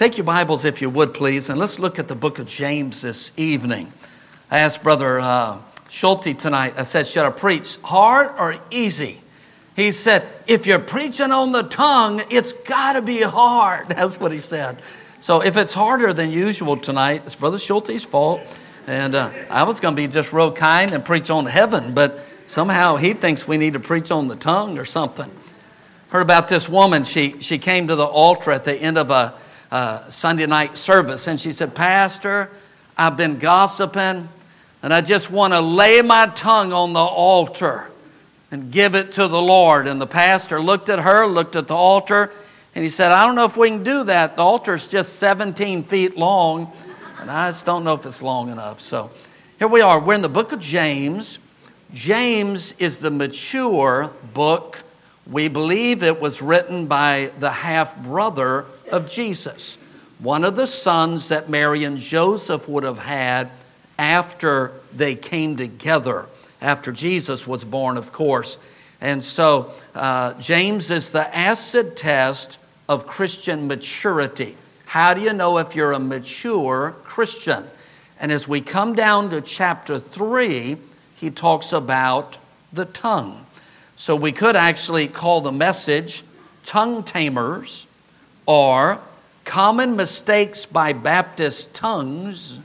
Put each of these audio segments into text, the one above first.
Take your Bibles, if you would, please, and let's look at the book of James this evening. I asked Brother uh, Schulte tonight, I said, Should I preach hard or easy? He said, If you're preaching on the tongue, it's got to be hard. That's what he said. So if it's harder than usual tonight, it's Brother Schulte's fault. And uh, I was going to be just real kind and preach on heaven, but somehow he thinks we need to preach on the tongue or something. Heard about this woman. She, she came to the altar at the end of a uh, Sunday night service, and she said, Pastor, I've been gossiping, and I just want to lay my tongue on the altar and give it to the Lord. And the pastor looked at her, looked at the altar, and he said, I don't know if we can do that. The altar's just 17 feet long, and I just don't know if it's long enough. So here we are. We're in the book of James. James is the mature book. We believe it was written by the half brother of Jesus, one of the sons that Mary and Joseph would have had after they came together, after Jesus was born, of course. And so uh, James is the acid test of Christian maturity. How do you know if you're a mature Christian? And as we come down to chapter 3, he talks about the tongue. So we could actually call the message Tongue Tamers or common mistakes by Baptist tongues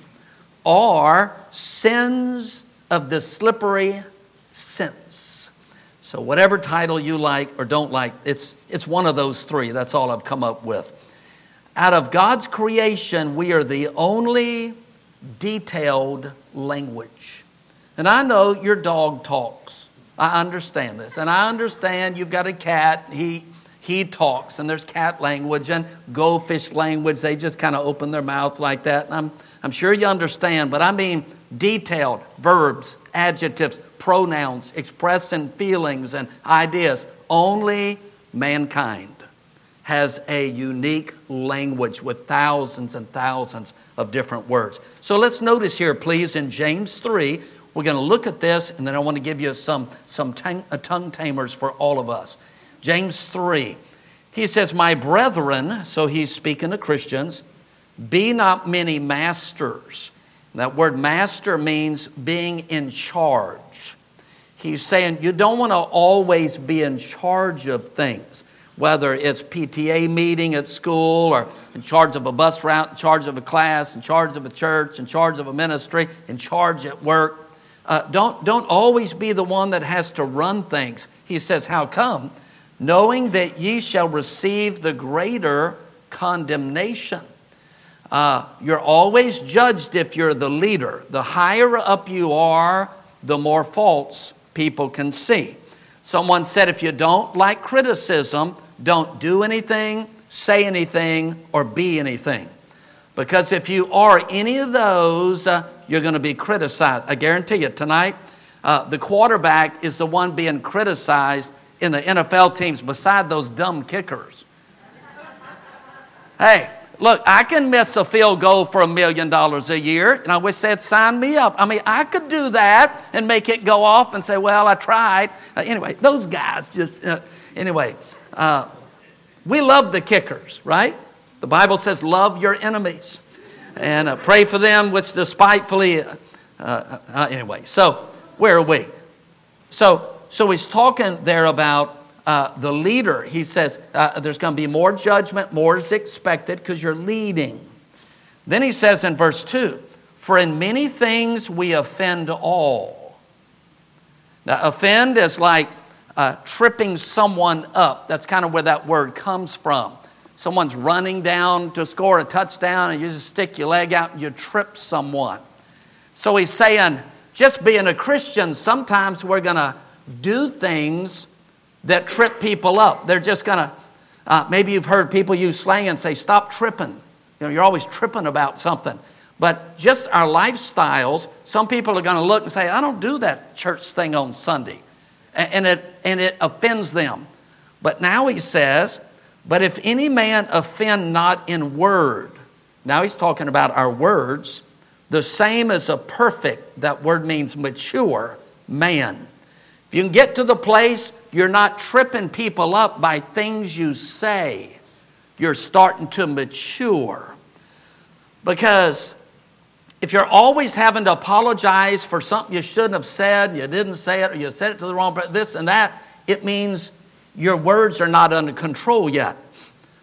or sins of the slippery sense. So, whatever title you like or don't like, it's, it's one of those three. That's all I've come up with. Out of God's creation, we are the only detailed language. And I know your dog talks. I understand this. And I understand you've got a cat. He, he talks, and there's cat language and goldfish language. They just kind of open their mouth like that. And I'm, I'm sure you understand, but I mean detailed verbs, adjectives, pronouns, expressing feelings and ideas. Only mankind has a unique language with thousands and thousands of different words. So let's notice here, please, in James 3, we're going to look at this, and then I want to give you some, some uh, tongue tamers for all of us. James 3. He says, My brethren, so he's speaking to Christians, be not many masters. That word master means being in charge. He's saying you don't want to always be in charge of things, whether it's PTA meeting at school or in charge of a bus route, in charge of a class, in charge of a church, in charge of a ministry, in charge at work. Uh, don't, don't always be the one that has to run things. He says, How come? Knowing that ye shall receive the greater condemnation. Uh, you're always judged if you're the leader. The higher up you are, the more faults people can see. Someone said if you don't like criticism, don't do anything, say anything, or be anything. Because if you are any of those, uh, you're going to be criticized. I guarantee you, tonight, uh, the quarterback is the one being criticized in the NFL teams beside those dumb kickers. hey, look, I can miss a field goal for a million dollars a year, and I wish they'd sign me up. I mean, I could do that and make it go off and say, well, I tried. Uh, anyway, those guys just, uh, anyway, uh, we love the kickers, right? The Bible says, love your enemies and uh, pray for them which despitefully. Uh, uh, anyway, so where are we? So so he's talking there about uh, the leader. He says uh, there's going to be more judgment, more is expected because you're leading. Then he says in verse 2 For in many things we offend all. Now, offend is like uh, tripping someone up. That's kind of where that word comes from. Someone's running down to score a touchdown, and you just stick your leg out and you trip someone. So he's saying, just being a Christian, sometimes we're going to do things that trip people up. They're just going to, uh, maybe you've heard people use slang and say, stop tripping. You know, you're always tripping about something. But just our lifestyles, some people are going to look and say, I don't do that church thing on Sunday. And it, and it offends them. But now he says, But if any man offend not in word, now he's talking about our words, the same as a perfect, that word means mature man you can get to the place you're not tripping people up by things you say, you're starting to mature. Because if you're always having to apologize for something you shouldn't have said, you didn't say it, or you said it to the wrong person, this and that, it means your words are not under control yet.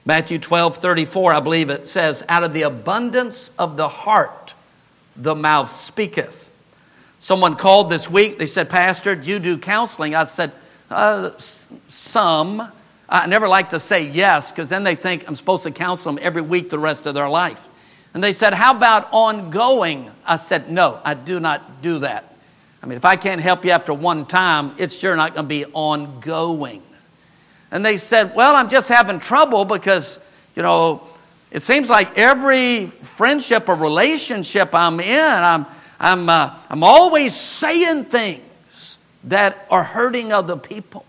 Matthew 12, 34, I believe it says, Out of the abundance of the heart, the mouth speaketh. Someone called this week, they said, Pastor, do you do counseling? I said, uh, Some. I never like to say yes because then they think I'm supposed to counsel them every week the rest of their life. And they said, How about ongoing? I said, No, I do not do that. I mean, if I can't help you after one time, it's sure not going to be ongoing. And they said, Well, I'm just having trouble because, you know, it seems like every friendship or relationship I'm in, I'm, I'm, uh, I'm always saying things that are hurting other people.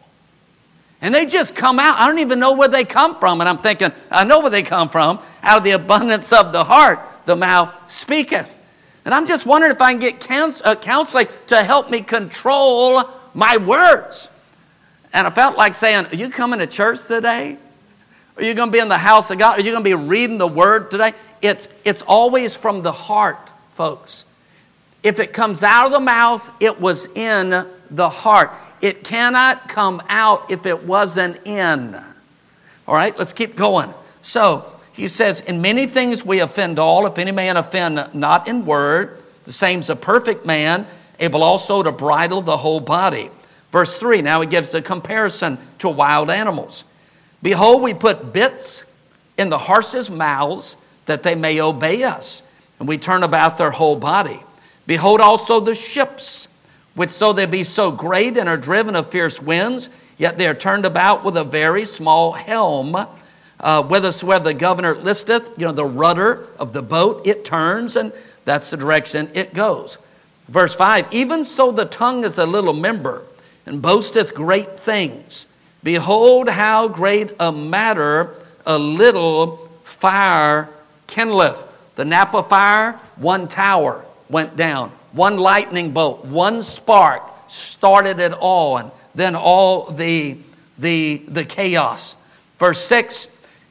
And they just come out. I don't even know where they come from. And I'm thinking, I know where they come from. Out of the abundance of the heart, the mouth speaketh. And I'm just wondering if I can get uh, counseling to help me control my words. And I felt like saying, Are you coming to church today? Are you going to be in the house of God? Are you going to be reading the word today? It's, it's always from the heart, folks. If it comes out of the mouth, it was in the heart. It cannot come out if it wasn't in. All right, let's keep going. So he says, In many things we offend all. If any man offend not in word, the same's a perfect man, able also to bridle the whole body. Verse 3, now he gives the comparison to wild animals. Behold, we put bits in the horses' mouths that they may obey us, and we turn about their whole body. Behold also the ships which though they be so great and are driven of fierce winds, yet they are turned about with a very small helm. Uh, whithersoever the governor listeth, you know, the rudder of the boat, it turns, and that's the direction it goes. Verse 5 Even so the tongue is a little member, and boasteth great things. Behold, how great a matter a little fire kindleth. The Napa fire, one tower went down. One lightning bolt, one spark started it all, and then all the, the, the chaos. Verse 6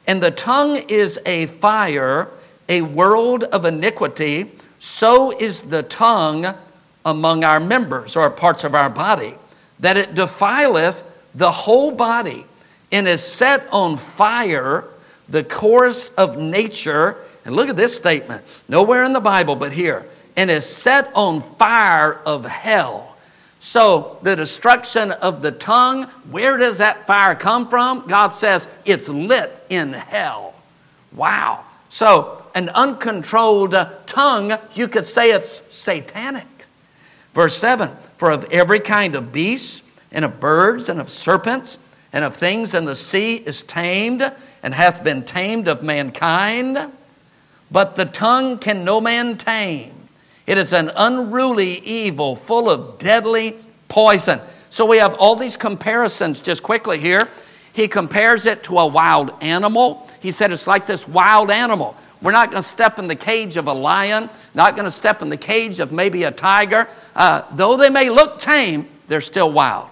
And the tongue is a fire, a world of iniquity, so is the tongue among our members or parts of our body, that it defileth the whole body and is set on fire the course of nature. And look at this statement, nowhere in the Bible but here and is set on fire of hell. So, the destruction of the tongue, where does that fire come from? God says it's lit in hell. Wow. So, an uncontrolled tongue, you could say it's satanic. Verse 7 For of every kind of beasts, and of birds, and of serpents, and of things in the sea is tamed, and hath been tamed of mankind. But the tongue can no man tame. It is an unruly evil full of deadly poison. So we have all these comparisons just quickly here. He compares it to a wild animal. He said it's like this wild animal. We're not going to step in the cage of a lion, not going to step in the cage of maybe a tiger. Uh, though they may look tame, they're still wild.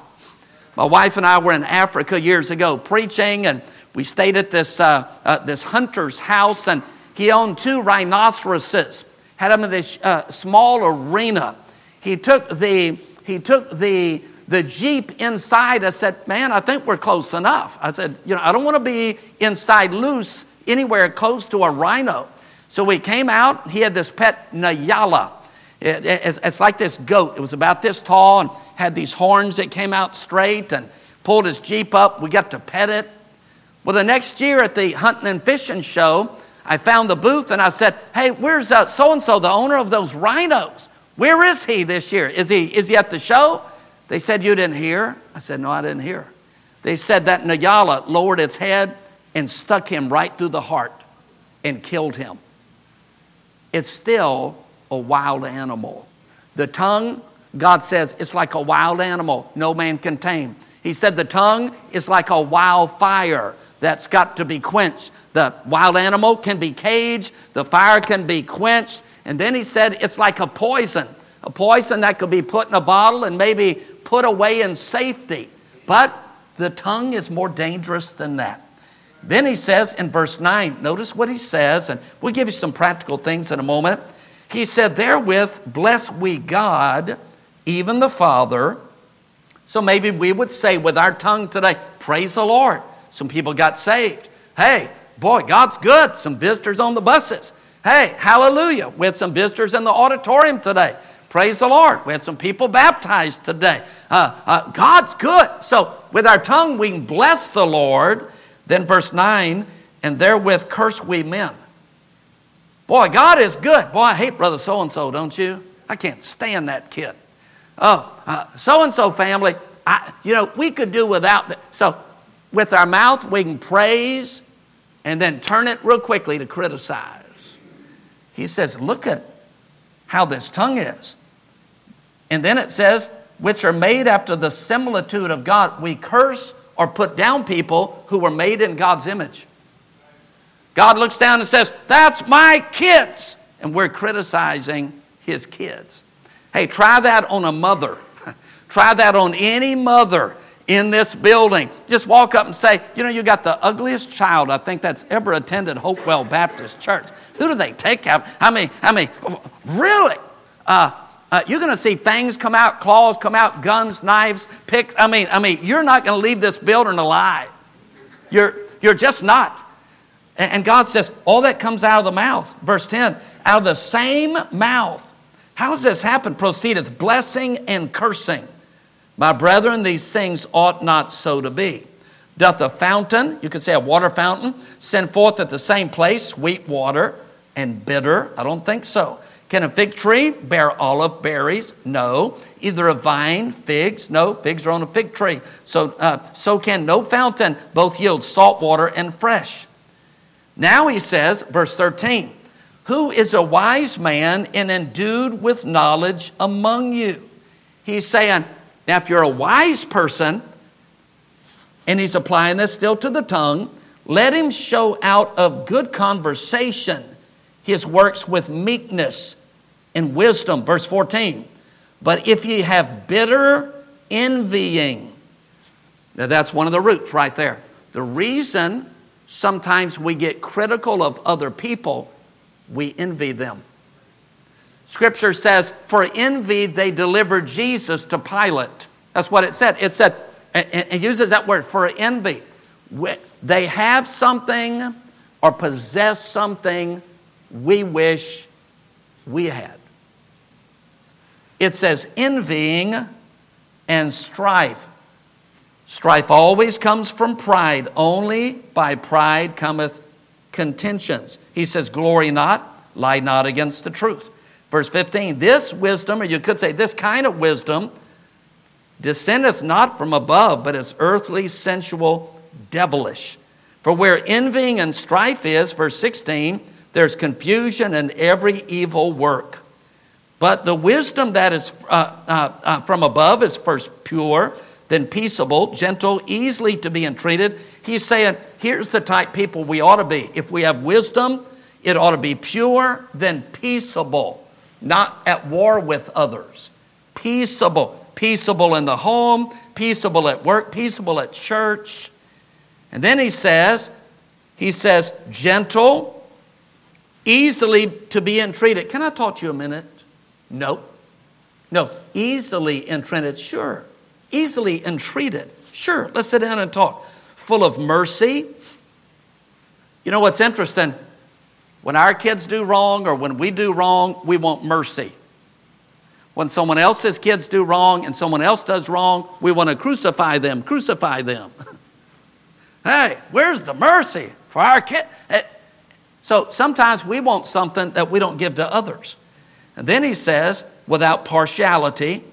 My wife and I were in Africa years ago preaching, and we stayed at this, uh, uh, this hunter's house, and he owned two rhinoceroses had him in this uh, small arena. He took the, he took the, the Jeep inside. I said, Man, I think we're close enough. I said, You know, I don't want to be inside loose anywhere close to a rhino. So we came out. He had this pet Nyala. It, it, it's like this goat. It was about this tall and had these horns that came out straight and pulled his Jeep up. We got to pet it. Well, the next year at the hunting and fishing show, I found the booth and I said, Hey, where's so and so, the owner of those rhinos? Where is he this year? Is he, is he at the show? They said, You didn't hear? I said, No, I didn't hear. They said that Nyala lowered its head and stuck him right through the heart and killed him. It's still a wild animal. The tongue, God says, it's like a wild animal, no man can tame. He said the tongue is like a wild fire that's got to be quenched. The wild animal can be caged, the fire can be quenched. And then he said it's like a poison, a poison that could be put in a bottle and maybe put away in safety. But the tongue is more dangerous than that. Then he says in verse 9, notice what he says, and we'll give you some practical things in a moment. He said, Therewith bless we God, even the Father. So maybe we would say with our tongue today, Praise the Lord. Some people got saved. Hey, boy, God's good. Some visitors on the buses. Hey, hallelujah. We had some visitors in the auditorium today. Praise the Lord. We had some people baptized today. Uh, uh, God's good. So, with our tongue, we bless the Lord. Then, verse 9, and therewith curse we men. Boy, God is good. Boy, I hate brother so and so, don't you? I can't stand that kid. Oh, so and so family, I, you know, we could do without that. So, with our mouth, we can praise and then turn it real quickly to criticize. He says, Look at how this tongue is. And then it says, which are made after the similitude of God. We curse or put down people who were made in God's image. God looks down and says, That's my kids. And we're criticizing his kids. Hey, try that on a mother. try that on any mother in this building. Just walk up and say, You know, you got the ugliest child I think that's ever attended Hopewell Baptist Church. Who do they take out? I mean, I mean, really? Uh, uh, you're going to see fangs come out, claws come out, guns, knives, picks. I mean, I mean, you're not going to leave this building alive. You're, you're just not. And, and God says, all that comes out of the mouth. Verse 10, out of the same mouth. How does this happen? Proceedeth blessing and cursing. My brethren, these things ought not so to be. Doth a fountain, you could say a water fountain, send forth at the same place sweet water and bitter? I don't think so. Can a fig tree bear olive berries? No. Either a vine, figs? No, figs are on a fig tree. So, uh, so can no fountain both yield salt water and fresh. Now he says, verse 13, Who is a wise man and endued with knowledge among you? He's saying, now if you're a wise person, and he's applying this still to the tongue, let him show out of good conversation his works with meekness and wisdom. Verse 14. But if ye have bitter envying, now that's one of the roots right there. The reason sometimes we get critical of other people, we envy them. Scripture says, For envy they delivered Jesus to Pilate. That's what it said. It said, it uses that word for envy. They have something or possess something we wish we had it says envying and strife. Strife always comes from pride. Only by pride cometh contentions. He says, Glory not, lie not against the truth. Verse 15, this wisdom, or you could say this kind of wisdom, descendeth not from above, but is earthly, sensual, devilish. For where envying and strife is, verse 16, there's confusion and every evil work. But the wisdom that is uh, uh, uh, from above is first pure, then peaceable, gentle, easily to be entreated. He's saying, here's the type people we ought to be. If we have wisdom, it ought to be pure, then peaceable, not at war with others. Peaceable. Peaceable in the home, peaceable at work, peaceable at church. And then he says, he says, gentle, easily to be entreated. Can I talk to you a minute? No. No. Easily entreated, sure. Easily entreated, sure. Let's sit down and talk. Full of mercy. You know what's interesting? When our kids do wrong or when we do wrong, we want mercy. When someone else's kids do wrong and someone else does wrong, we want to crucify them, crucify them. hey, where's the mercy for our kid? Eh, so sometimes we want something that we don't give to others. And then he says, without partiality,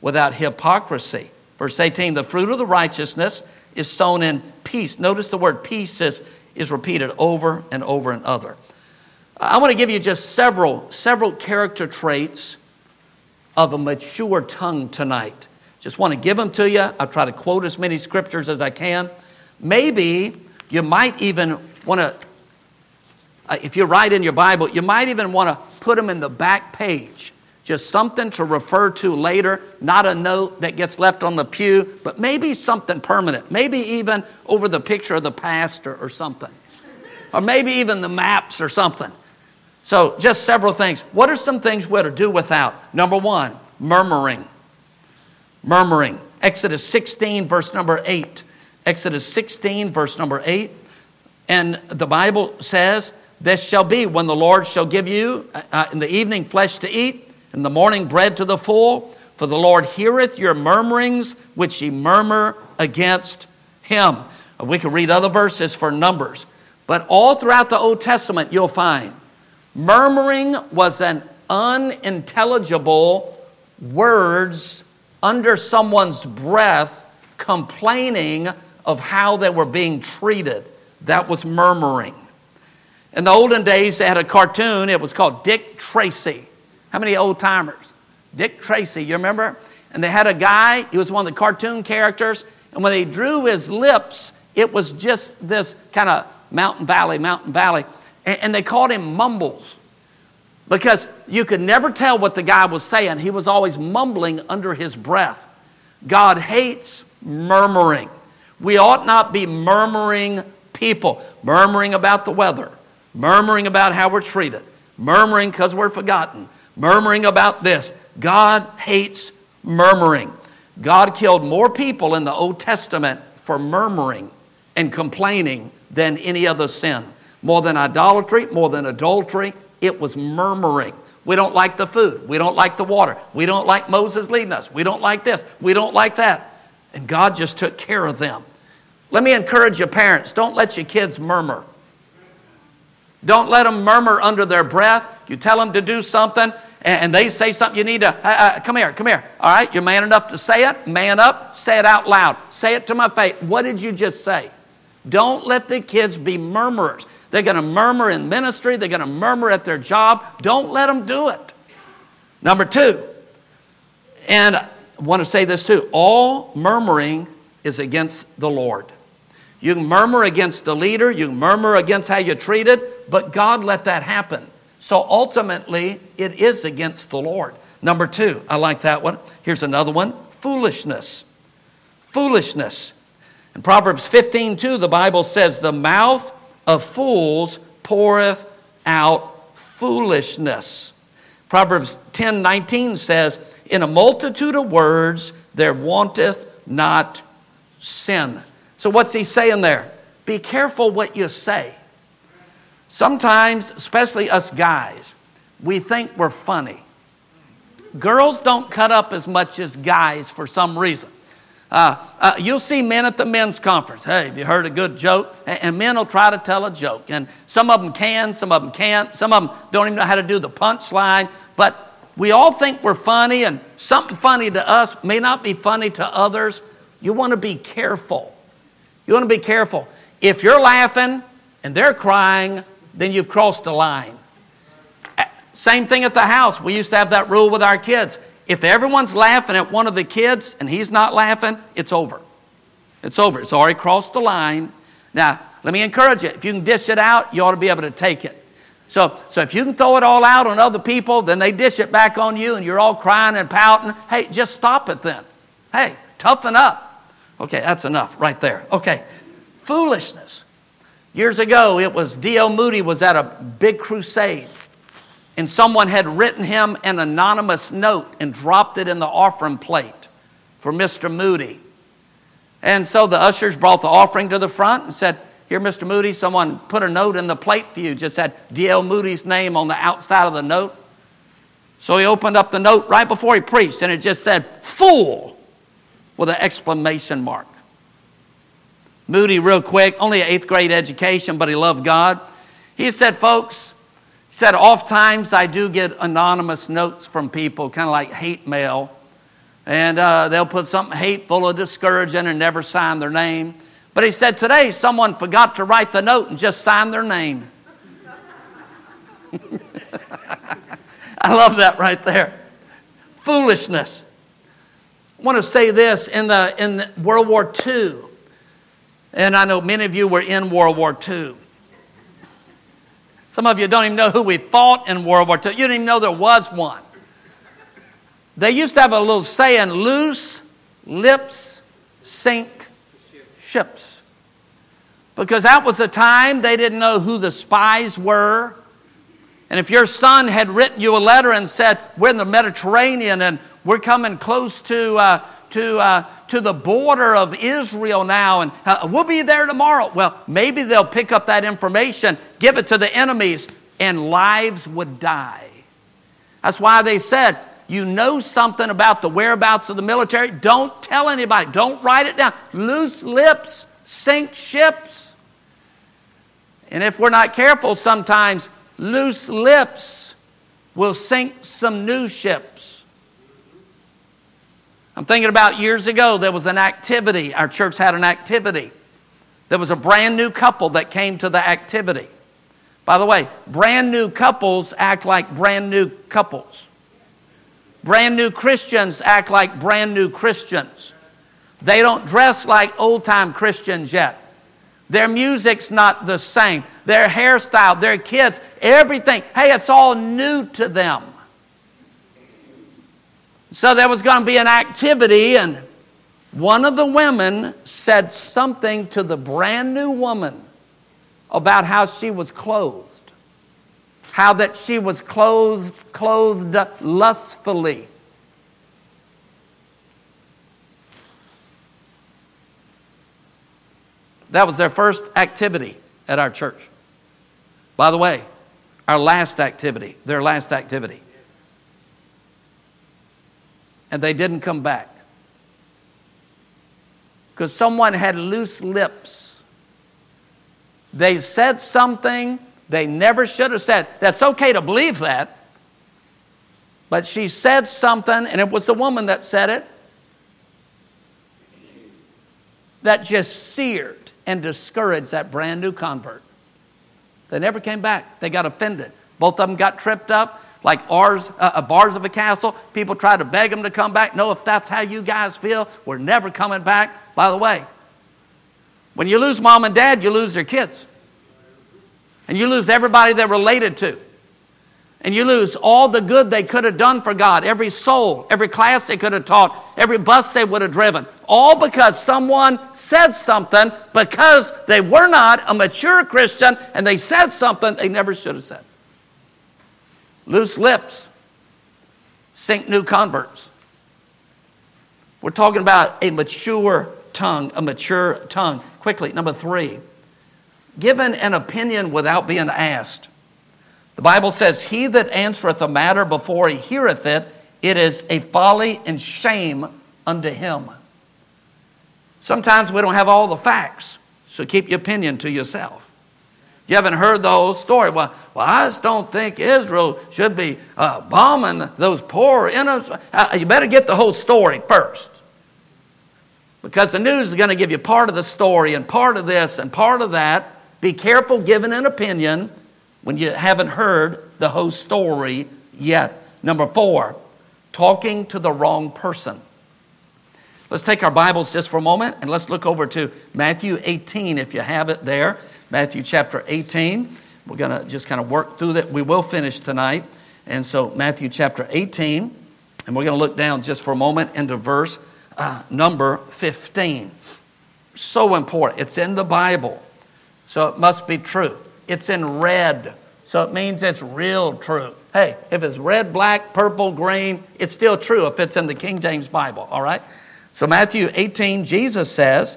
without hypocrisy. Verse 18, the fruit of the righteousness is sown in peace. Notice the word peace is, is repeated over and over and other. I want to give you just several, several character traits of a mature tongue tonight. Just want to give them to you. I'll try to quote as many scriptures as I can. Maybe you might even want to, uh, if you write in your Bible, you might even want to put them in the back page just something to refer to later, not a note that gets left on the pew, but maybe something permanent, maybe even over the picture of the pastor or something, or maybe even the maps or something. So, just several things. What are some things we're to do without? Number one, murmuring. Murmuring. Exodus 16, verse number 8. Exodus 16, verse number 8. And the Bible says, This shall be when the Lord shall give you uh, in the evening flesh to eat in the morning bread to the full, for the Lord heareth your murmurings which ye murmur against him. We could read other verses for numbers, but all throughout the Old Testament you'll find murmuring was an unintelligible words under someone's breath complaining of how they were being treated. That was murmuring. In the olden days, they had a cartoon, it was called Dick Tracy. How many old timers? Dick Tracy, you remember? And they had a guy, he was one of the cartoon characters, and when they drew his lips, it was just this kind of mountain valley, mountain valley. And, and they called him Mumbles because you could never tell what the guy was saying. He was always mumbling under his breath. God hates murmuring. We ought not be murmuring people, murmuring about the weather, murmuring about how we're treated, murmuring because we're forgotten, murmuring about this. God hates murmuring. God killed more people in the Old Testament for murmuring and complaining than any other sin. More than idolatry, more than adultery, it was murmuring. We don't like the food. We don't like the water. We don't like Moses leading us. We don't like this. We don't like that. And God just took care of them. Let me encourage your parents don't let your kids murmur. Don't let them murmur under their breath. You tell them to do something, and they say something, you need to, uh, uh, come here, come here. All right, you're man enough to say it, man up, say it out loud. Say it to my face. What did you just say? Don't let the kids be murmurers. They're going to murmur in ministry, they're going to murmur at their job. Don't let them do it. Number two, and I want to say this too all murmuring is against the Lord. You murmur against the leader, you murmur against how you're treated, but God let that happen. So ultimately, it is against the Lord. Number two, I like that one. Here's another one foolishness. Foolishness. In Proverbs 15 2, the Bible says, The mouth of fools poureth out foolishness. Proverbs 10 19 says, In a multitude of words there wanteth not sin. So, what's he saying there? Be careful what you say. Sometimes, especially us guys, we think we're funny. Girls don't cut up as much as guys for some reason. Uh, uh, you'll see men at the men's conference. Hey, have you heard a good joke? And, and, men will try to tell a joke. And some of them can, some of them can't. Some of them don't even know how to do the punchline. But we all think we're funny, and something funny to us may not be funny to others. You want to be careful. You want to be careful. If you're laughing and they're crying, then you've crossed the line. Same thing at the house. We used to have that rule with our kids. If everyone's laughing at one of the kids and he's not laughing, it's over. It's over. It's already crossed the line. Now, let me encourage you. If you can dish it out, you ought to be able to take it. So, so if you can throw it all out on other people, then they dish it back on you and you're all crying and pouting. Hey, just stop it then. Hey, toughen up. Okay, that's enough right there. Okay, foolishness. Years ago, it was D.L. Moody was at a big crusade, and someone had written him an anonymous note and dropped it in the offering plate for Mr. Moody. And so the ushers brought the offering to the front and said, Here, Mr. Moody, someone put a note in the plate for you, just had D.L. Moody's name on the outside of the note. So he opened up the note right before he preached, and it just said, Fool, with an exclamation mark. Moody, real quick, only an eighth grade education, but he loved God. He said, folks, he said, oftentimes I do get anonymous notes from people, kind of like hate mail. And uh, they'll put something hateful or discouraging and never sign their name. But he said, today someone forgot to write the note and just signed their name. I love that right there. Foolishness. I want to say this in, the, in World War II, and I know many of you were in World War II. Some of you don't even know who we fought in World War II. You didn't even know there was one. They used to have a little saying loose lips sink ships. Because that was a time they didn't know who the spies were. And if your son had written you a letter and said, We're in the Mediterranean and we're coming close to, uh, to, uh, to the border of Israel now, and uh, we'll be there tomorrow. Well, maybe they'll pick up that information, give it to the enemies, and lives would die. That's why they said, you know something about the whereabouts of the military, don't tell anybody. Don't write it down. Loose lips sink ships. And if we're not careful, sometimes loose lips will sink some new ships. I'm thinking about years ago, there was an activity. Our church had an activity. There was a brand new couple that came to the activity. By the way, brand new couples act like brand new couples. Brand new Christians act like brand new Christians. They don't dress like old time Christians yet. Their music's not the same. Their hairstyle, their kids, everything. Hey, it's all new to them. So there was going to be an activity, and one of the women said something to the brand new woman about how she was clothed. How that she was clothed, clothed lustfully. That was their first activity at our church. By the way, our last activity, their last activity and they didn't come back. Because someone had loose lips. They said something they never should have said. That's okay to believe that. But she said something, and it was the woman that said it, that just seared and discouraged that brand new convert. They never came back. They got offended. Both of them got tripped up like ours, uh, uh, bars of a castle. People try to beg them to come back. No, if that's how you guys feel, we're never coming back. By the way, when you lose mom and dad, you lose their kids. And you lose everybody they're related to. And you lose all the good they could have done for God, every soul, every class they could have taught, every bus they would have driven. All because someone said something because they were not a mature Christian and they said something they never should have said. Loose lips sink new converts. We're talking about a mature tongue, a mature tongue. Quickly, number three, given an opinion without being asked. The Bible says, He that answereth a matter before he heareth it, it is a folly and shame unto him. Sometimes we don't have all the facts, so keep your opinion to yourself. You haven't heard the whole story. Well, well I just don't think Israel should be uh, bombing those poor innocent. Uh, you better get the whole story first. Because the news is going to give you part of the story and part of this and part of that. Be careful giving an opinion when you haven't heard the whole story yet. Number four, talking to the wrong person. Let's take our Bibles just for a moment and let's look over to Matthew 18 if you have it there. Matthew chapter 18. We're going to just kind of work through that. We will finish tonight. And so, Matthew chapter 18, and we're going to look down just for a moment into verse uh, number 15. So important. It's in the Bible, so it must be true. It's in red, so it means it's real true. Hey, if it's red, black, purple, green, it's still true if it's in the King James Bible, all right? So, Matthew 18, Jesus says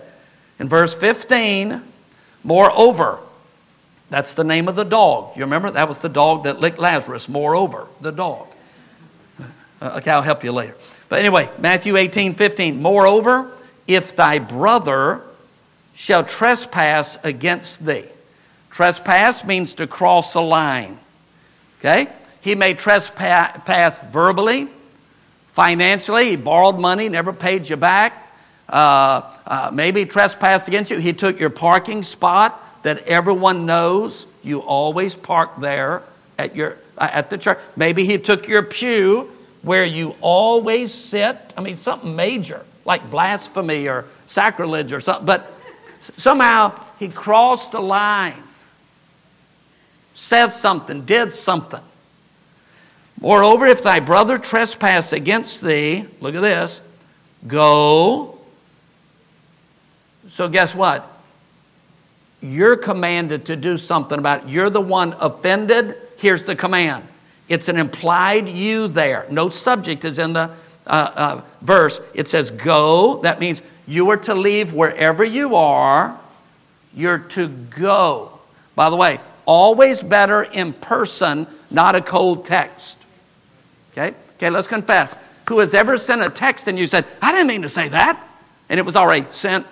in verse 15, Moreover, that's the name of the dog. You remember? That was the dog that licked Lazarus. Moreover, the dog. Uh, okay, I'll help you later. But anyway, Matthew 18, 15. Moreover, if thy brother shall trespass against thee. Trespass means to cross a line. Okay? He may trespass verbally, financially. He borrowed money, never paid you back uh, uh, maybe trespassed against you. He took your parking spot that everyone knows you always park there at, your, uh, at the church. Maybe he took your pew where you always sit. I mean, something major like blasphemy or sacrilege or something. But somehow he crossed a line, said something, did something. Moreover, if thy brother trespass against thee, look at this, go. So, guess what? You're commanded to do something about it. You're the one offended. Here's the command it's an implied you there. No subject is in the uh, uh, verse. It says, go. That means you are to leave wherever you are. You're to go. By the way, always better in person, not a cold text. Okay? Okay, let's confess. Who has ever sent a text and you said, I didn't mean to say that, and it was already sent?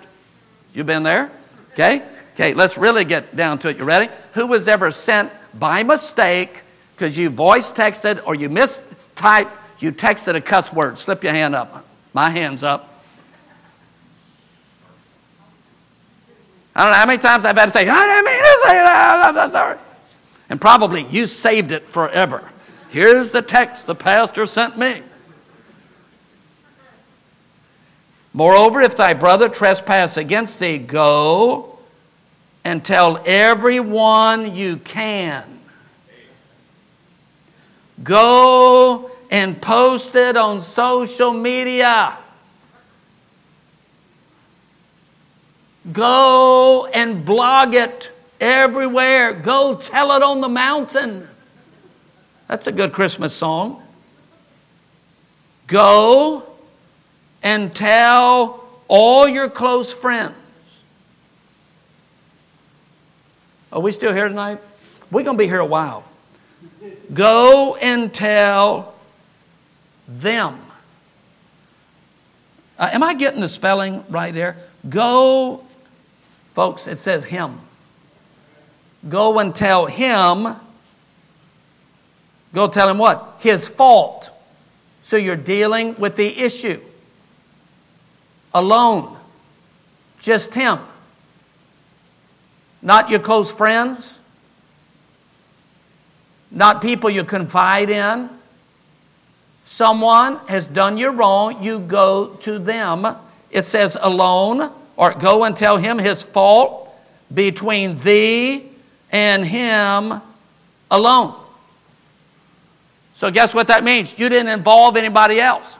You been there? Okay? Okay, let's really get down to it. You ready? Who was ever sent by mistake because you voice texted or you mistyped, you texted a cuss word? Slip your hand up. My hand's up. I don't know how many times I've had to say, I didn't mean to say that. I'm sorry. And probably you saved it forever. Here's the text the pastor sent me. Moreover, if thy brother trespass against thee, go and tell everyone you can. Go and post it on social media. Go and blog it everywhere. Go tell it on the mountain. That's a good Christmas song. Go and tell all your close friends. Are we still here tonight? We're going to be here a while. Go and tell them. Uh, am I getting the spelling right there? Go, folks, it says him. Go and tell him Go tell him what? His fault. So you're dealing with the issue alone. Just him. Not your close friends. Not people you confide in. Someone has done you wrong, you go to them. It says alone, or go and tell him his fault between thee and him alone. So, guess what that means? You didn't involve anybody else.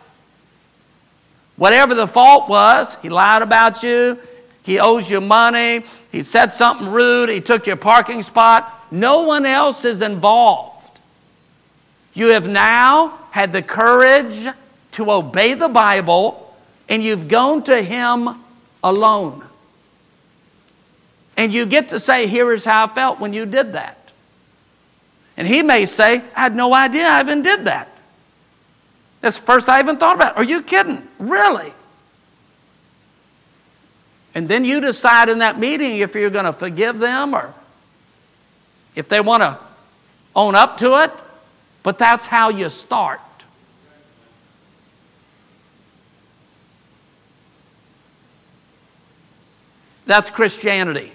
Whatever the fault was, he lied about you, he owes you money, he said something rude, he took your parking spot. No one else is involved. You have now had the courage to obey the Bible, and you've gone to him alone. And you get to say, Here is how I felt when you did that. And he may say, I had no idea I even did that. That's the first I even thought about. Are you kidding? Really? And then you decide in that meeting if you're going to forgive them or if they want to own up to it. But that's how you start. That's Christianity.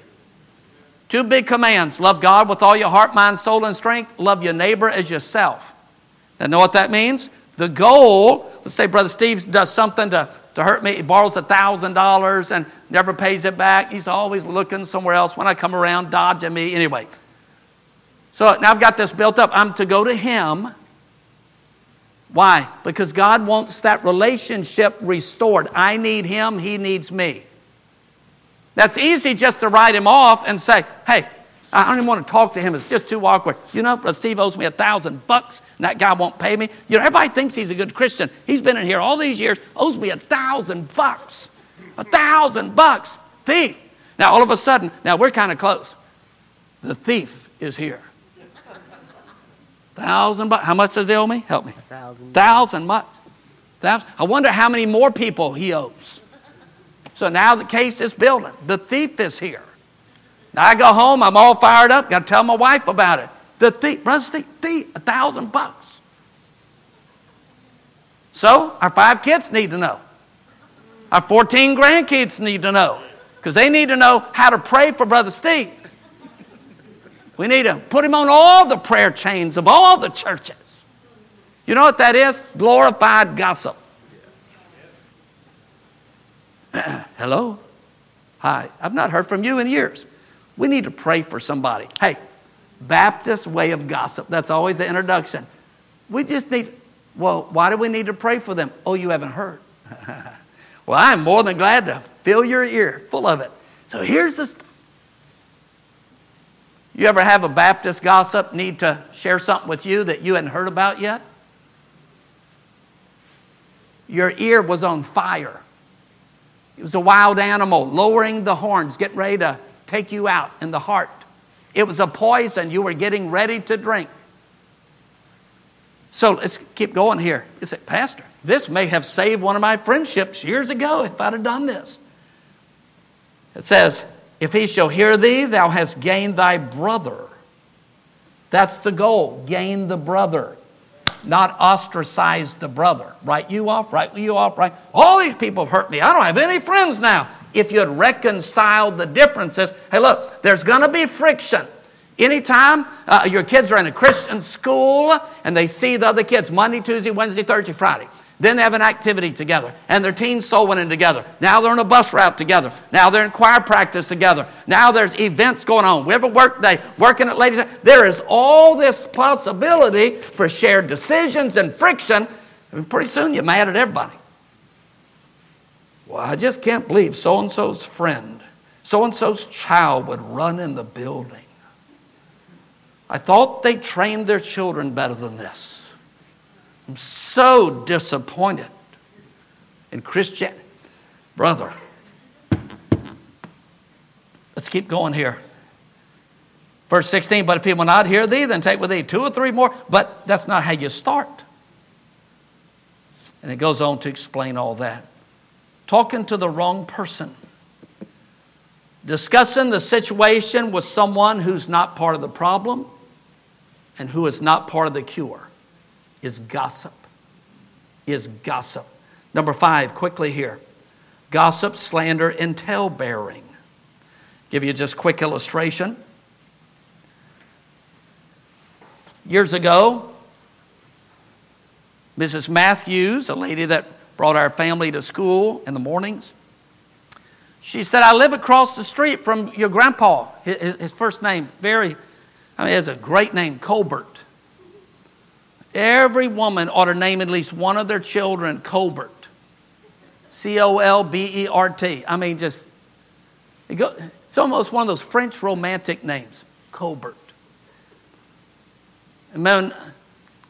Two big commands love God with all your heart, mind, soul, and strength. Love your neighbor as yourself. And know what that means? The goal, let's say Brother Steve does something to, to hurt me. He borrows $1,000 and never pays it back. He's always looking somewhere else. When I come around, dodging me. Anyway. So now I've got this built up. I'm to go to him. Why? Because God wants that relationship restored. I need him, he needs me. That's easy just to write him off and say, hey, I don't even want to talk to him. It's just too awkward. You know, Steve owes me a thousand bucks, and that guy won't pay me. You know, everybody thinks he's a good Christian. He's been in here all these years, owes me a thousand bucks. A thousand bucks. Thief. Now, all of a sudden, now we're kind of close. The thief is here. Thousand bucks. How much does he owe me? Help me. A thousand. Thousand bucks. I wonder how many more people he owes. So now the case is building. The thief is here. I go home, I'm all fired up, got to tell my wife about it. The thief, brother Steve, thief, a thousand bucks. So our five kids need to know. Our 14 grandkids need to know. Because they need to know how to pray for Brother Steve. We need to put him on all the prayer chains of all the churches. You know what that is? Glorified gossip. Hello? Hi. I've not heard from you in years. We need to pray for somebody. Hey, Baptist way of gossip. That's always the introduction. We just need, well, why do we need to pray for them? Oh, you haven't heard. well, I'm more than glad to fill your ear full of it. So here's this. You ever have a Baptist gossip need to share something with you that you hadn't heard about yet? Your ear was on fire. It was a wild animal lowering the horns, getting ready to take you out in the heart. It was a poison you were getting ready to drink. So let's keep going here. You say, Pastor, this may have saved one of my friendships years ago if I'd have done this. It says, If he shall hear thee, thou hast gained thy brother. That's the goal gain the brother not ostracize the brother. Write you off, write you off, right? All these people have hurt me. I don't have any friends now. If you had reconciled the differences, hey, look, there's going to be friction. Anytime uh, your kids are in a Christian school and they see the other kids Monday, Tuesday, Wednesday, Thursday, Friday, then they have an activity together, and their teens soul winning together. Now they're on a bus route together. Now they're in choir practice together. Now there's events going on. We have a work day, working at ladies. There is all this possibility for shared decisions and friction. And pretty soon you're mad at everybody. Well, I just can't believe so and so's friend, so and so's child would run in the building. I thought they trained their children better than this. I'm so disappointed in Christianity. Brother, let's keep going here. Verse 16, but if he will not hear thee, then take with thee two or three more. But that's not how you start. And it goes on to explain all that. Talking to the wrong person, discussing the situation with someone who's not part of the problem and who is not part of the cure is gossip. Is gossip. Number five, quickly here gossip, slander, and tale bearing. Give you just quick illustration. Years ago, Mrs. Matthews, a lady that brought our family to school in the mornings, she said, I live across the street from your grandpa. His, his first name, very, I mean, it's a great name, Colbert. Every woman ought to name at least one of their children Colbert. C O L B E R T. I mean, just, it go, it's almost one of those French romantic names, Colbert. And when,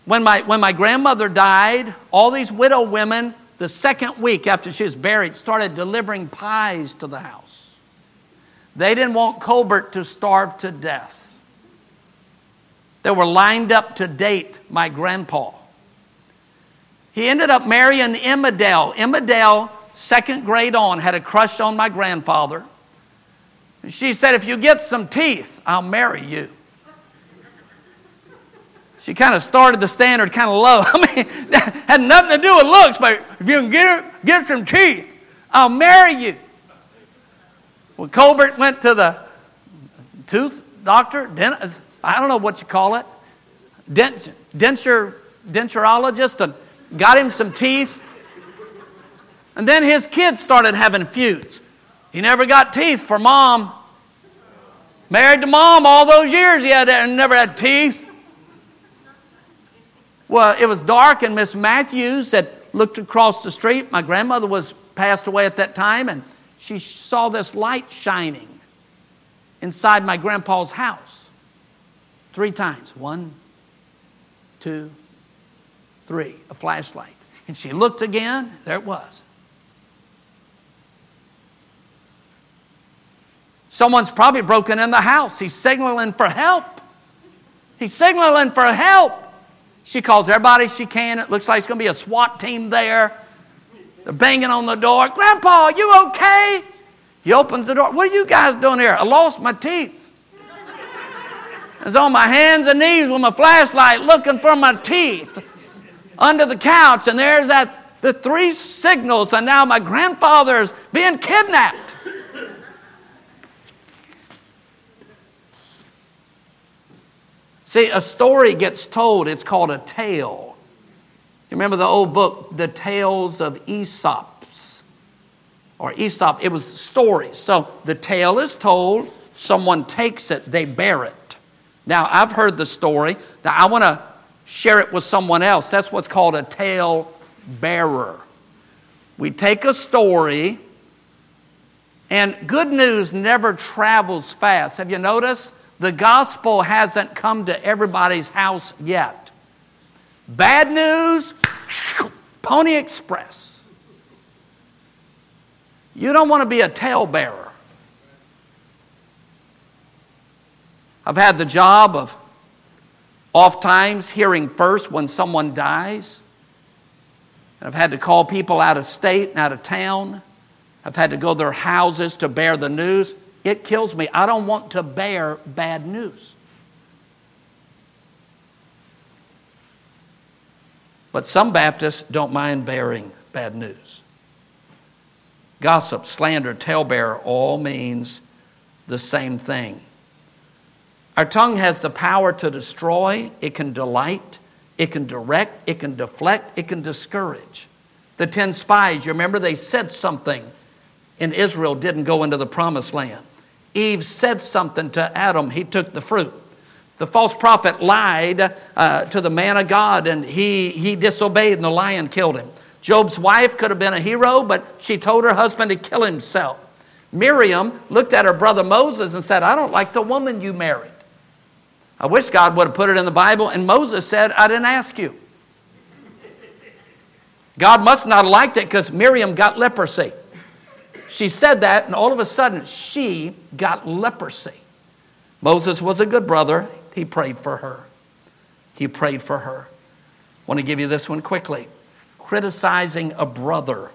when, my, when my grandmother died, all these widow women, the second week after she was buried, started delivering pies to the house. They didn't want Colbert to starve to death. They were lined up to date my grandpa. He ended up marrying Emma Dale, second grade on, had a crush on my grandfather. She said, If you get some teeth, I'll marry you. She kind of started the standard kind of low. I mean, that had nothing to do with looks, but if you can get, her, get some teeth, I'll marry you. When Colbert went to the tooth doctor, dentist, I don't know what you call it, dent, denture, denturologist, and got him some teeth. And then his kids started having feuds. He never got teeth for mom. Married to mom all those years, he had never had teeth. Well, it was dark, and Miss Matthews had looked across the street. My grandmother was passed away at that time, and she saw this light shining inside my grandpa's house. Three times. One, two, three. A flashlight. And she looked again. There it was. Someone's probably broken in the house. He's signaling for help. He's signaling for help. She calls everybody she can. It looks like it's going to be a SWAT team there. They're banging on the door. Grandpa, you okay? He opens the door. What are you guys doing here? I lost my teeth. I was on my hands and knees with my flashlight looking for my teeth under the couch, and there's that the three signals, and now my grandfather's being kidnapped. See, a story gets told, it's called a tale. You remember the old book, The Tales of Aesop's? Or Aesop, it was stories. So the tale is told, someone takes it, they bear it. Now, I've heard the story. Now, I want to share it with someone else. That's what's called a tale bearer. We take a story, and good news never travels fast. Have you noticed? The gospel hasn't come to everybody's house yet. Bad news, Pony Express. You don't want to be a talebearer. I've had the job of oft times hearing first when someone dies. And I've had to call people out of state and out of town. I've had to go to their houses to bear the news. It kills me. I don't want to bear bad news. But some Baptists don't mind bearing bad news. Gossip, slander, talebearer all means the same thing. Our tongue has the power to destroy, it can delight, it can direct, it can deflect, it can discourage. The 10 spies, you remember they said something, and Israel didn't go into the promised land. Eve said something to Adam, he took the fruit. The false prophet lied uh, to the man of God and he, he disobeyed, and the lion killed him. Job's wife could have been a hero, but she told her husband to kill himself. Miriam looked at her brother Moses and said, I don't like the woman you married. I wish God would have put it in the Bible, and Moses said, I didn't ask you. God must not have liked it because Miriam got leprosy. She said that, and all of a sudden, she got leprosy. Moses was a good brother. He prayed for her. He prayed for her. Want to give you this one quickly. Criticizing a brother.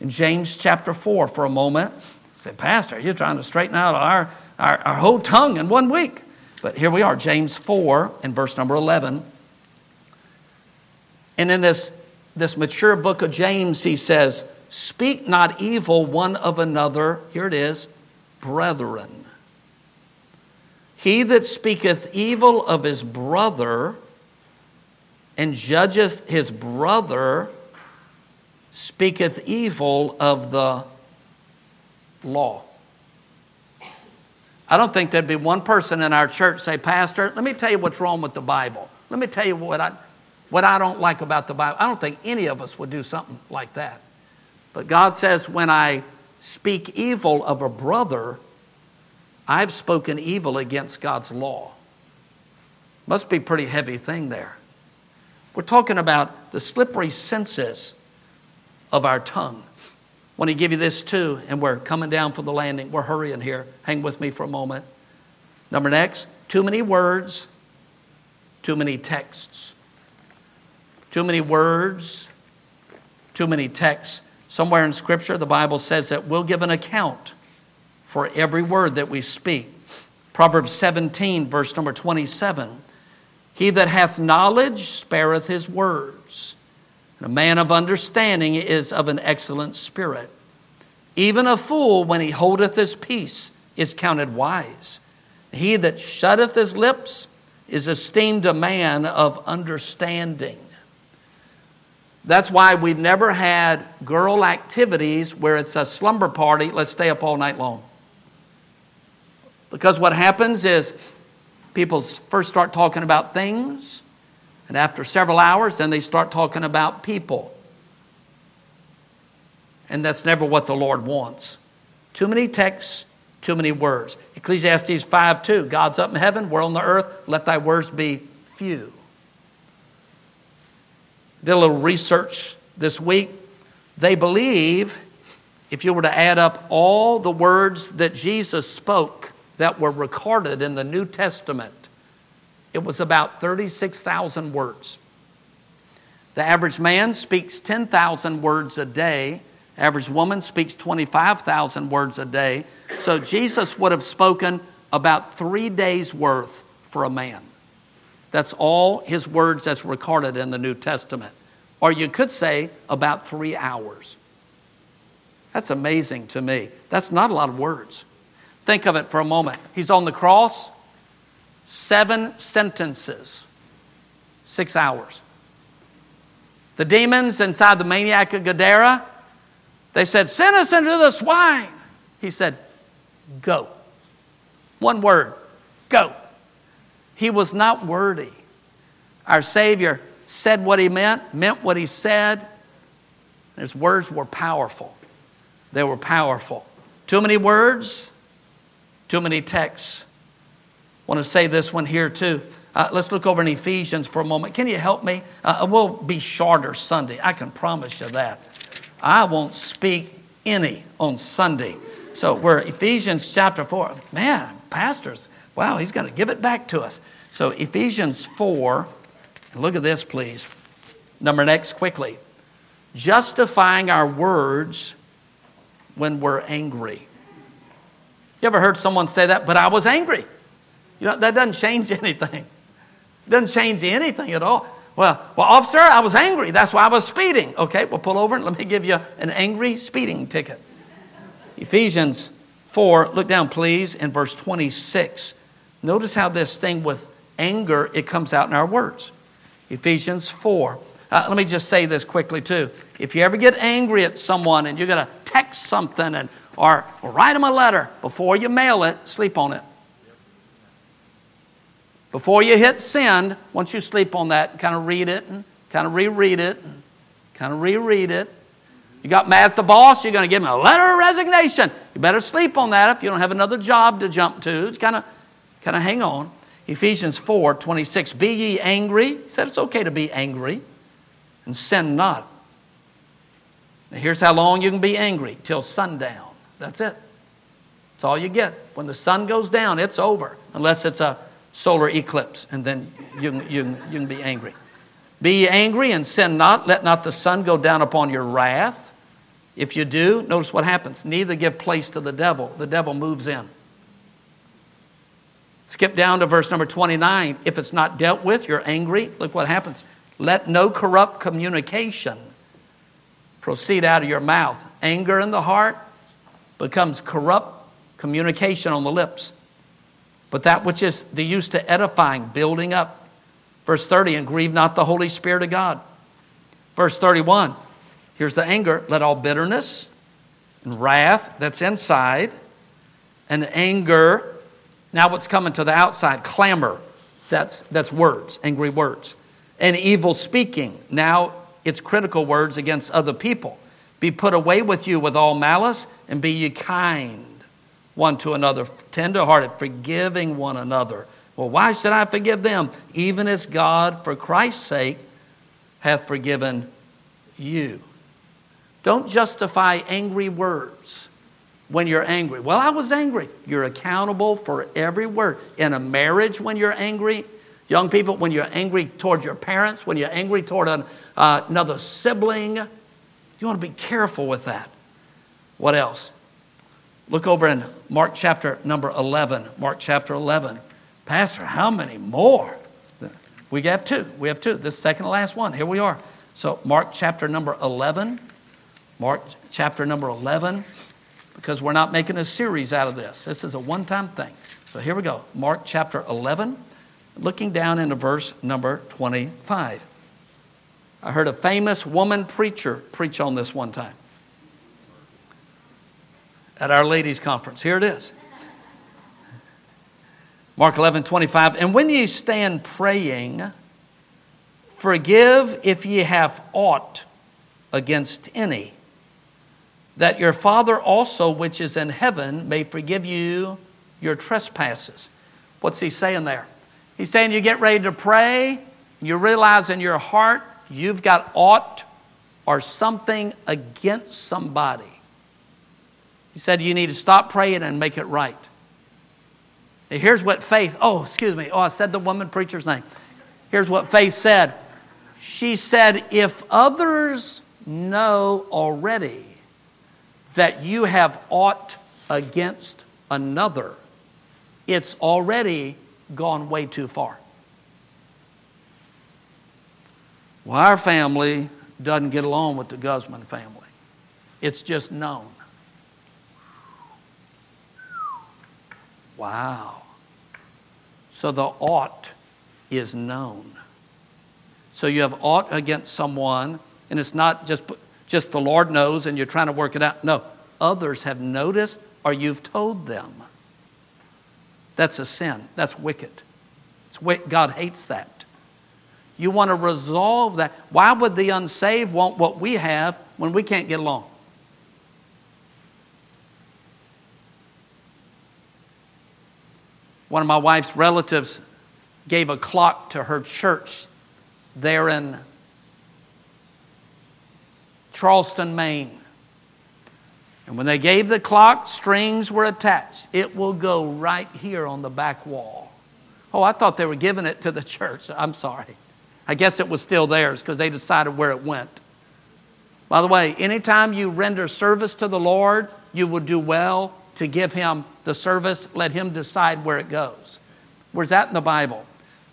In James chapter 4, for a moment, say, Pastor, you're trying to straighten out our, our, our whole tongue in one week. But here we are, James 4 and verse number 11. And in this, this mature book of James, he says, Speak not evil one of another, here it is, brethren. He that speaketh evil of his brother and judgeth his brother speaketh evil of the law. I don't think there'd be one person in our church say, Pastor, let me tell you what's wrong with the Bible. Let me tell you what I, what I don't like about the Bible. I don't think any of us would do something like that. But God says, when I speak evil of a brother, I've spoken evil against God's law. Must be a pretty heavy thing there. We're talking about the slippery senses of our tongue. Want to give you this too, and we're coming down for the landing. We're hurrying here. Hang with me for a moment. Number next, too many words, too many texts. Too many words, too many texts. Somewhere in Scripture, the Bible says that we'll give an account for every word that we speak. Proverbs 17, verse number 27 He that hath knowledge spareth his words, and a man of understanding is of an excellent spirit. Even a fool, when he holdeth his peace, is counted wise. He that shutteth his lips is esteemed a man of understanding. That's why we've never had girl activities where it's a slumber party, let's stay up all night long. Because what happens is people first start talking about things, and after several hours, then they start talking about people. And that's never what the Lord wants. Too many texts, too many words. Ecclesiastes 5 2 God's up in heaven, we're on the earth, let thy words be few. Did a little research this week. They believe if you were to add up all the words that Jesus spoke that were recorded in the New Testament, it was about 36,000 words. The average man speaks 10,000 words a day. Average woman speaks 25,000 words a day. So Jesus would have spoken about three days' worth for a man. That's all his words that's recorded in the New Testament. Or you could say about three hours. That's amazing to me. That's not a lot of words. Think of it for a moment. He's on the cross, seven sentences, six hours. The demons inside the maniac of Gadara, they said, Send us into the swine. He said, Go. One word, go. He was not wordy. Our Savior said what he meant, meant what he said. His words were powerful. They were powerful. Too many words, too many texts. Want to say this one here too. Uh, let's look over in Ephesians for a moment. Can you help me? Uh, we'll be shorter Sunday. I can promise you that. I won't speak any on Sunday. So we're Ephesians chapter 4. Man, pastors, wow, he's going to give it back to us. So Ephesians 4, look at this, please. Number next, quickly. Justifying our words when we're angry. You ever heard someone say that? But I was angry. You know, that doesn't change anything. It doesn't change anything at all. Well, well, officer, I was angry. That's why I was speeding. Okay, well, pull over and let me give you an angry speeding ticket. Ephesians 4, look down, please, in verse 26. Notice how this thing with anger, it comes out in our words. Ephesians 4. Uh, let me just say this quickly, too. If you ever get angry at someone and you're going to text something and, or, write them a letter, before you mail it, sleep on it. Before you hit send, once you sleep on that, kind of read it and kind of reread it and kind of reread it. You got mad at the boss, you're going to give him a letter of resignation. You better sleep on that if you don't have another job to jump to. It's kind of, kind of hang on. Ephesians 4 26. Be ye angry. He said it's okay to be angry and sin not. Now here's how long you can be angry till sundown. That's it. That's all you get. When the sun goes down, it's over, unless it's a solar eclipse, and then you, you, you can be angry. Be angry and sin not. Let not the sun go down upon your wrath. If you do, notice what happens. Neither give place to the devil. The devil moves in. Skip down to verse number 29. If it's not dealt with, you're angry. Look what happens. Let no corrupt communication proceed out of your mouth. Anger in the heart becomes corrupt communication on the lips but that which is the use to edifying, building up. Verse 30, and grieve not the Holy Spirit of God. Verse 31, here's the anger. Let all bitterness and wrath that's inside and anger, now what's coming to the outside, clamor, that's, that's words, angry words. And evil speaking, now it's critical words against other people. Be put away with you with all malice, and be ye kind one to another, tenderhearted, forgiving one another. Well, why should I forgive them? Even as God, for Christ's sake, hath forgiven you. Don't justify angry words when you're angry. Well, I was angry. You're accountable for every word. In a marriage, when you're angry, young people, when you're angry toward your parents, when you're angry toward an, uh, another sibling, you want to be careful with that. What else? Look over in Mark chapter number 11. Mark chapter 11. Pastor, how many more? We have two. We have two. This second to last one. Here we are. So, Mark chapter number 11. Mark chapter number 11, because we're not making a series out of this. This is a one time thing. So, here we go. Mark chapter 11, looking down into verse number 25. I heard a famous woman preacher preach on this one time at our ladies' conference. Here it is. Mark 11, 25. And when ye stand praying, forgive if ye have aught against any, that your Father also, which is in heaven, may forgive you your trespasses. What's he saying there? He's saying you get ready to pray, you realize in your heart you've got aught or something against somebody. He said, You need to stop praying and make it right. Now, here's what faith, oh, excuse me, oh, I said the woman preacher's name. Here's what faith said. She said, If others know already that you have aught against another, it's already gone way too far. Well, our family doesn't get along with the Guzman family. It's just known. Wow. So the ought is known. So you have ought against someone, and it's not just, just the Lord knows and you're trying to work it out. No, others have noticed or you've told them. That's a sin. That's wicked. It's wicked. God hates that. You want to resolve that. Why would the unsaved want what we have when we can't get along? One of my wife's relatives gave a clock to her church there in Charleston, Maine. And when they gave the clock, strings were attached. It will go right here on the back wall. Oh, I thought they were giving it to the church. I'm sorry. I guess it was still theirs because they decided where it went. By the way, anytime you render service to the Lord, you will do well to give Him the service. Let Him decide where it goes. Where's that in the Bible?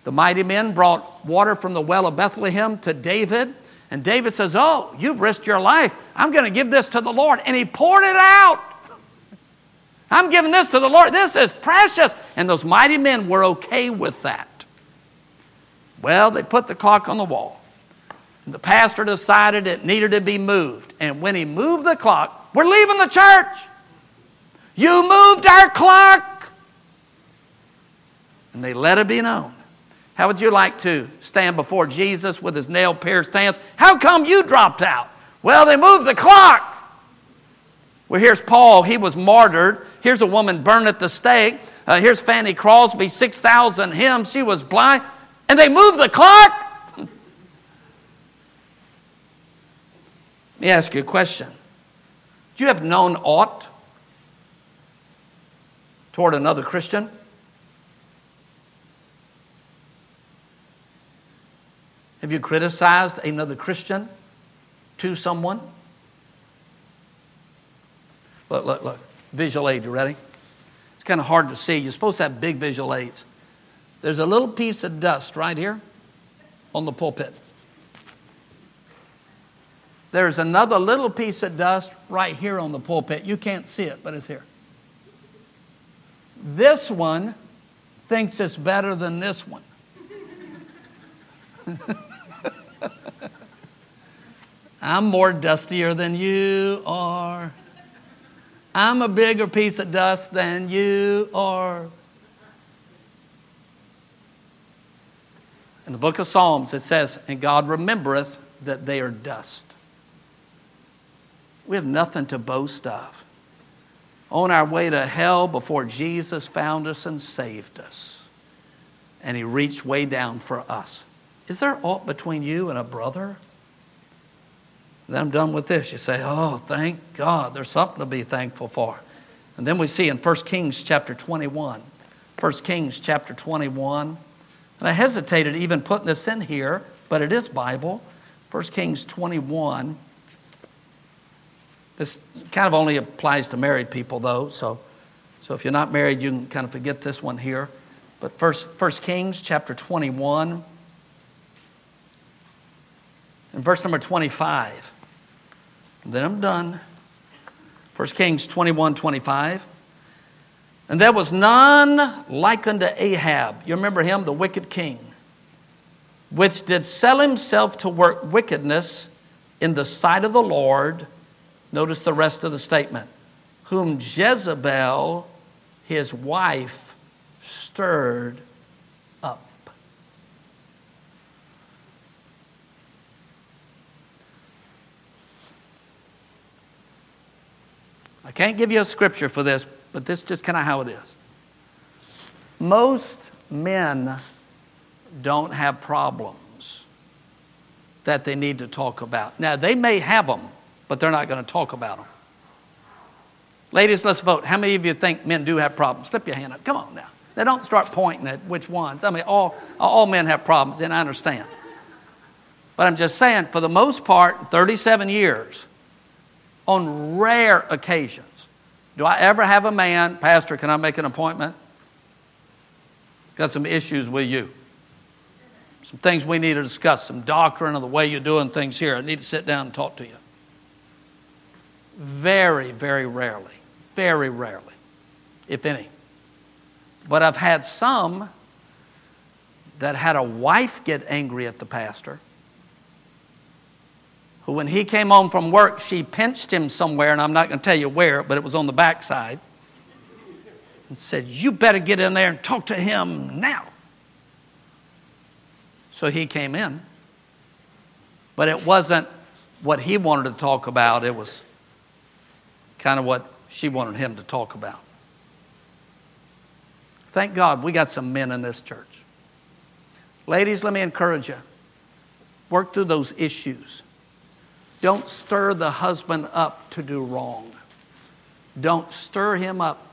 The mighty men brought water from the well of Bethlehem to David. And David says, Oh, you've risked your life. I'm going to give this to the Lord. And he poured it out. I'm giving this to the Lord. This is precious. And those mighty men were okay with that. Well, they put the clock on the wall. The pastor decided it needed to be moved. And when he moved the clock, we're leaving the church. You moved our clock. And they let it be known. How would you like to stand before Jesus with his nail pierced hands? How come you dropped out? Well, they moved the clock. Well, here's Paul. He was martyred. Here's a woman burned at the stake. Uh, here's Fanny Crosby, 6,000 hymns. She was blind. And they moved the clock. Let me ask you a question. Do you have known aught toward another Christian? Have you criticized another Christian to someone? Look, look, look. Visual aid, you ready? It's kind of hard to see. You're supposed to have big visual aids. There's a little piece of dust right here on the pulpit. There's another little piece of dust right here on the pulpit. You can't see it, but it's here. This one thinks it's better than this one. I'm more dustier than you are. I'm a bigger piece of dust than you are. In the book of Psalms, it says, And God remembereth that they are dust. We have nothing to boast of. On our way to hell, before Jesus found us and saved us, and He reached way down for us. Is there aught between you and a brother? Then I'm done with this. You say, Oh, thank God. There's something to be thankful for. And then we see in 1 Kings chapter 21. 1 Kings chapter 21. And I hesitated even putting this in here, but it is Bible. 1 Kings 21. This kind of only applies to married people, though. So, so if you're not married, you can kind of forget this one here. But first, 1 Kings chapter 21 and verse number 25. Then I'm done. 1 Kings 21 25. And there was none like unto Ahab. You remember him, the wicked king, which did sell himself to work wickedness in the sight of the Lord. Notice the rest of the statement. Whom Jezebel, his wife, stirred I can't give you a scripture for this, but this is just kind of how it is. Most men don't have problems that they need to talk about. Now, they may have them, but they're not going to talk about them. Ladies, let's vote. How many of you think men do have problems? Slip your hand up. Come on now. They don't start pointing at which ones. I mean, all, all men have problems, and I understand. But I'm just saying, for the most part, 37 years, on rare occasions. Do I ever have a man, Pastor, can I make an appointment? Got some issues with you. Some things we need to discuss, some doctrine of the way you're doing things here. I need to sit down and talk to you. Very, very rarely. Very rarely, if any. But I've had some that had a wife get angry at the pastor who, when he came home from work, she pinched him somewhere, and I'm not going to tell you where, but it was on the backside, and said, You better get in there and talk to him now. So he came in. But it wasn't what he wanted to talk about, it was kind of what she wanted him to talk about. Thank God we got some men in this church. Ladies, let me encourage you work through those issues. Don't stir the husband up to do wrong. Don't stir him up.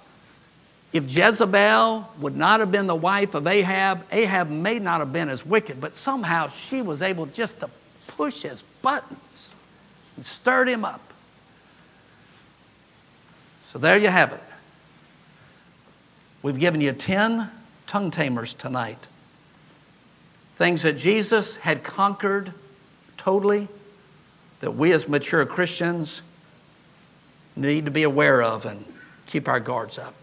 If Jezebel would not have been the wife of Ahab, Ahab may not have been as wicked, but somehow she was able just to push his buttons and stirred him up. So there you have it. We've given you 10 tongue tamers tonight. Things that Jesus had conquered totally, that we as mature Christians need to be aware of and keep our guards up.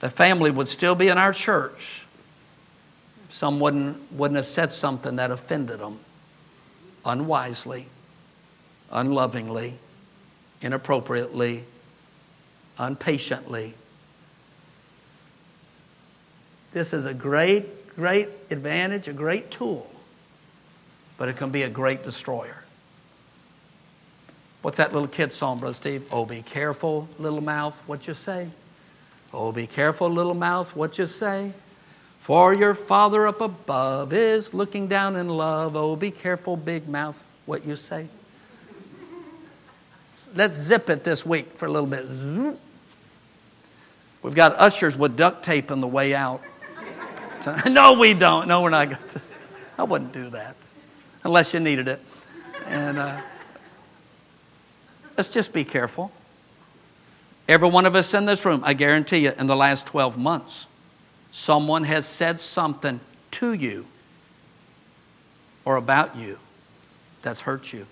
The family would still be in our church. Some wouldn't, wouldn't have said something that offended them unwisely, unlovingly, inappropriately, unpatiently. This is a great, great advantage, a great tool, but it can be a great destroyer. What's that little kid song, Brother Steve? Oh, be careful, little mouth, what you say. Oh, be careful, little mouth, what you say. For your Father up above is looking down in love. Oh, be careful, big mouth, what you say. Let's zip it this week for a little bit. We've got ushers with duct tape on the way out. no, we don't. No, we're not. I wouldn't do that unless you needed it. And uh, let's just be careful. Every one of us in this room, I guarantee you, in the last 12 months, someone has said something to you or about you that's hurt you.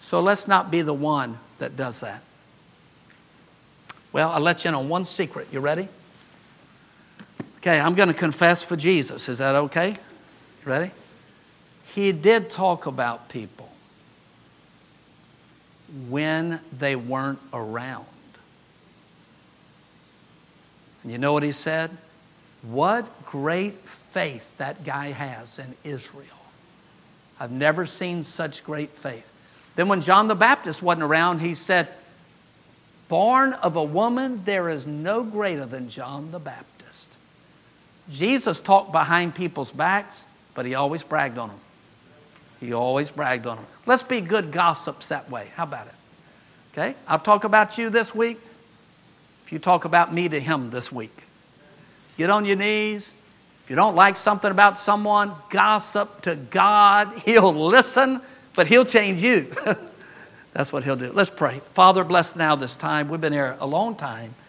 So let's not be the one that does that. Well, I'll let you in on one secret. You ready? Okay, I'm going to confess for Jesus. Is that okay? Ready? He did talk about people when they weren't around. And you know what he said? What great faith that guy has in Israel. I've never seen such great faith. Then, when John the Baptist wasn't around, he said, Born of a woman, there is no greater than John the Baptist. Jesus talked behind people's backs, but he always bragged on them. He always bragged on them. Let's be good gossips that way. How about it? Okay? I'll talk about you this week. If you talk about me to him this week, get on your knees. If you don't like something about someone, gossip to God. He'll listen, but he'll change you. That's what he'll do. Let's pray. Father, bless now this time. We've been here a long time.